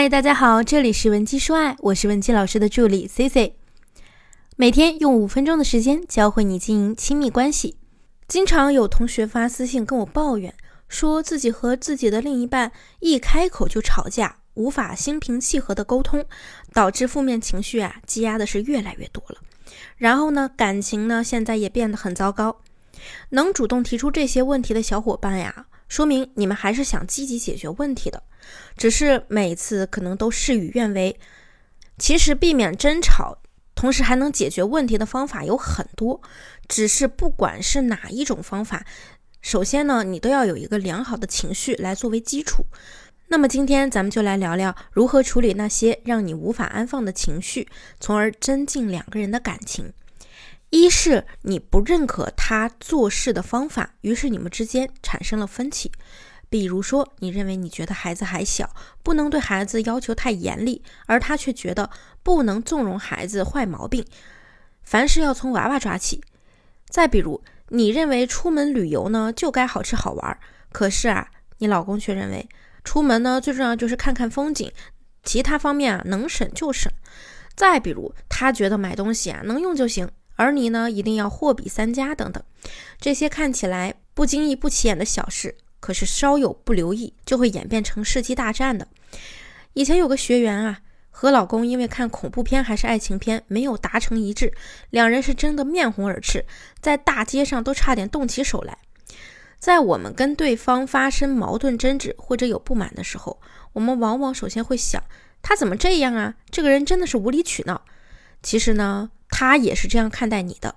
嗨，大家好，这里是文姬说爱，我是文姬老师的助理 C C，每天用五分钟的时间教会你经营亲密关系。经常有同学发私信跟我抱怨，说自己和自己的另一半一开口就吵架，无法心平气和的沟通，导致负面情绪啊积压的是越来越多了。然后呢，感情呢现在也变得很糟糕。能主动提出这些问题的小伙伴呀。说明你们还是想积极解决问题的，只是每次可能都事与愿违。其实避免争吵，同时还能解决问题的方法有很多，只是不管是哪一种方法，首先呢，你都要有一个良好的情绪来作为基础。那么今天咱们就来聊聊如何处理那些让你无法安放的情绪，从而增进两个人的感情。一是你不认可他做事的方法，于是你们之间产生了分歧。比如说，你认为你觉得孩子还小，不能对孩子要求太严厉，而他却觉得不能纵容孩子坏毛病，凡事要从娃娃抓起。再比如，你认为出门旅游呢就该好吃好玩，可是啊，你老公却认为出门呢最重要就是看看风景，其他方面啊能省就省。再比如，他觉得买东西啊能用就行。而你呢，一定要货比三家等等，这些看起来不经意、不起眼的小事，可是稍有不留意，就会演变成世纪大战的。以前有个学员啊，和老公因为看恐怖片还是爱情片没有达成一致，两人是争得面红耳赤，在大街上都差点动起手来。在我们跟对方发生矛盾争执或者有不满的时候，我们往往首先会想，他怎么这样啊？这个人真的是无理取闹。其实呢。他也是这样看待你的。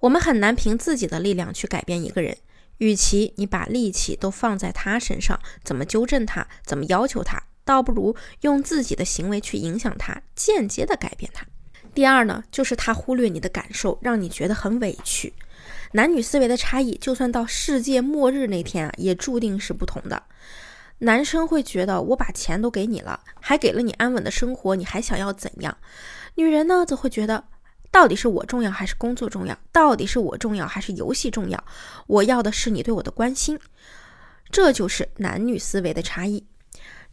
我们很难凭自己的力量去改变一个人，与其你把力气都放在他身上，怎么纠正他，怎么要求他，倒不如用自己的行为去影响他，间接的改变他。第二呢，就是他忽略你的感受，让你觉得很委屈。男女思维的差异，就算到世界末日那天啊，也注定是不同的。男生会觉得我把钱都给你了，还给了你安稳的生活，你还想要怎样？女人呢，则会觉得。到底是我重要还是工作重要？到底是我重要还是游戏重要？我要的是你对我的关心，这就是男女思维的差异。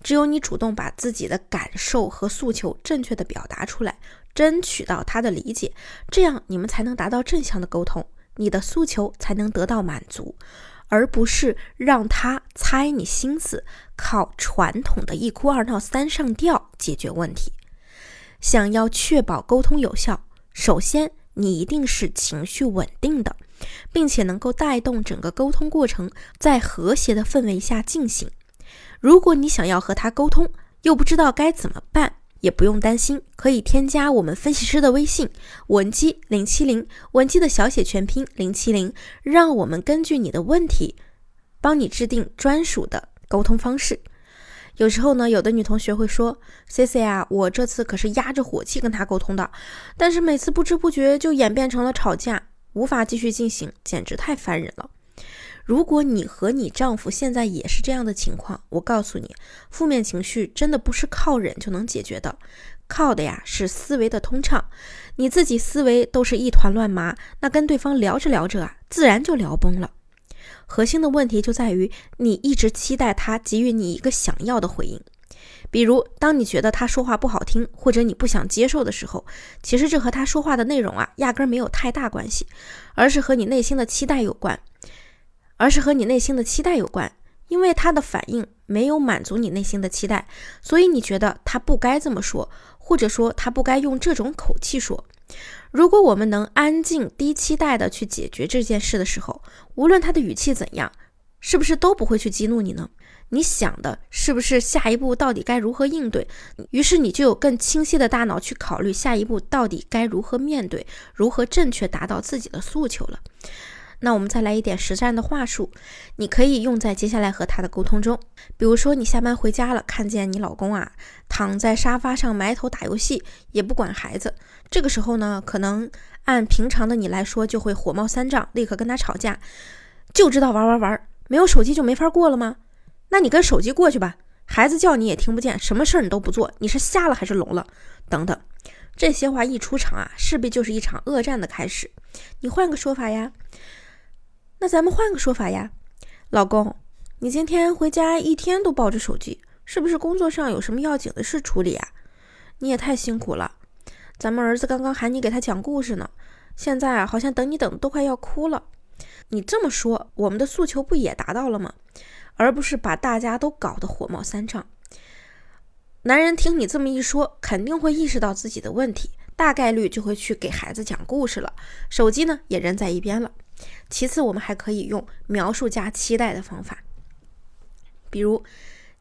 只有你主动把自己的感受和诉求正确的表达出来，争取到他的理解，这样你们才能达到正向的沟通，你的诉求才能得到满足，而不是让他猜你心思，靠传统的一哭二闹三上吊解决问题。想要确保沟通有效。首先，你一定是情绪稳定的，并且能够带动整个沟通过程在和谐的氛围下进行。如果你想要和他沟通，又不知道该怎么办，也不用担心，可以添加我们分析师的微信文姬零七零，文姬的小写全拼零七零，让我们根据你的问题，帮你制定专属的沟通方式。有时候呢，有的女同学会说：“C C 啊，我这次可是压着火气跟他沟通的，但是每次不知不觉就演变成了吵架，无法继续进行，简直太烦人了。”如果你和你丈夫现在也是这样的情况，我告诉你，负面情绪真的不是靠忍就能解决的，靠的呀是思维的通畅。你自己思维都是一团乱麻，那跟对方聊着聊着啊，自然就聊崩了。核心的问题就在于你一直期待他给予你一个想要的回应，比如当你觉得他说话不好听，或者你不想接受的时候，其实这和他说话的内容啊压根没有太大关系，而是和你内心的期待有关，而是和你内心的期待有关，因为他的反应没有满足你内心的期待，所以你觉得他不该这么说，或者说他不该用这种口气说。如果我们能安静、低期待的去解决这件事的时候，无论他的语气怎样，是不是都不会去激怒你呢？你想的是不是下一步到底该如何应对？于是你就有更清晰的大脑去考虑下一步到底该如何面对，如何正确达到自己的诉求了。那我们再来一点实战的话术，你可以用在接下来和他的沟通中。比如说，你下班回家了，看见你老公啊躺在沙发上埋头打游戏，也不管孩子。这个时候呢，可能按平常的你来说就会火冒三丈，立刻跟他吵架，就知道玩玩玩，没有手机就没法过了吗？那你跟手机过去吧，孩子叫你也听不见，什么事儿你都不做，你是瞎了还是聋了？等等，这些话一出场啊，势必就是一场恶战的开始。你换个说法呀。那咱们换个说法呀，老公，你今天回家一天都抱着手机，是不是工作上有什么要紧的事处理啊？你也太辛苦了。咱们儿子刚刚喊你给他讲故事呢，现在啊，好像等你等的都快要哭了。你这么说，我们的诉求不也达到了吗？而不是把大家都搞得火冒三丈。男人听你这么一说，肯定会意识到自己的问题，大概率就会去给孩子讲故事了。手机呢，也扔在一边了。其次，我们还可以用描述加期待的方法，比如。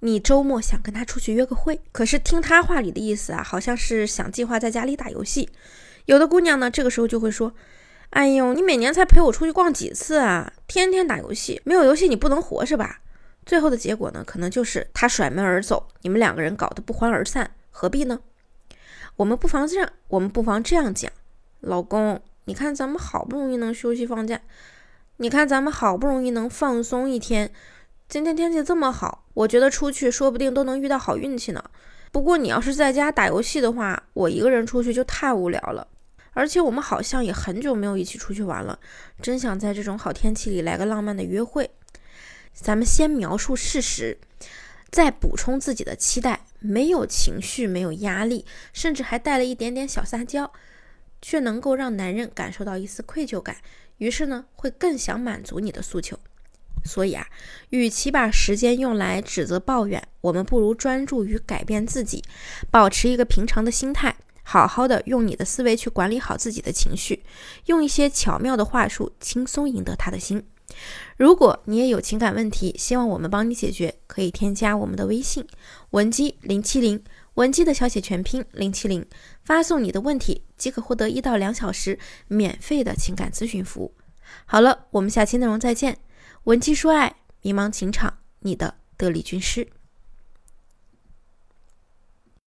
你周末想跟他出去约个会，可是听他话里的意思啊，好像是想计划在家里打游戏。有的姑娘呢，这个时候就会说：“哎呦，你每年才陪我出去逛几次啊？天天打游戏，没有游戏你不能活是吧？”最后的结果呢，可能就是他甩门而走，你们两个人搞得不欢而散，何必呢？我们不妨这样，我们不妨这样讲：老公，你看咱们好不容易能休息放假，你看咱们好不容易能放松一天。今天天气这么好，我觉得出去说不定都能遇到好运气呢。不过你要是在家打游戏的话，我一个人出去就太无聊了。而且我们好像也很久没有一起出去玩了，真想在这种好天气里来个浪漫的约会。咱们先描述事实，再补充自己的期待，没有情绪，没有压力，甚至还带了一点点小撒娇，却能够让男人感受到一丝愧疚感，于是呢，会更想满足你的诉求。所以啊，与其把时间用来指责抱怨，我们不如专注于改变自己，保持一个平常的心态，好好的用你的思维去管理好自己的情绪，用一些巧妙的话术，轻松赢得他的心。如果你也有情感问题，希望我们帮你解决，可以添加我们的微信文姬零七零，文姬的小写全拼零七零，发送你的问题即可获得一到两小时免费的情感咨询服务。好了，我们下期内容再见。文姬说爱，迷茫情场，你的得力军师。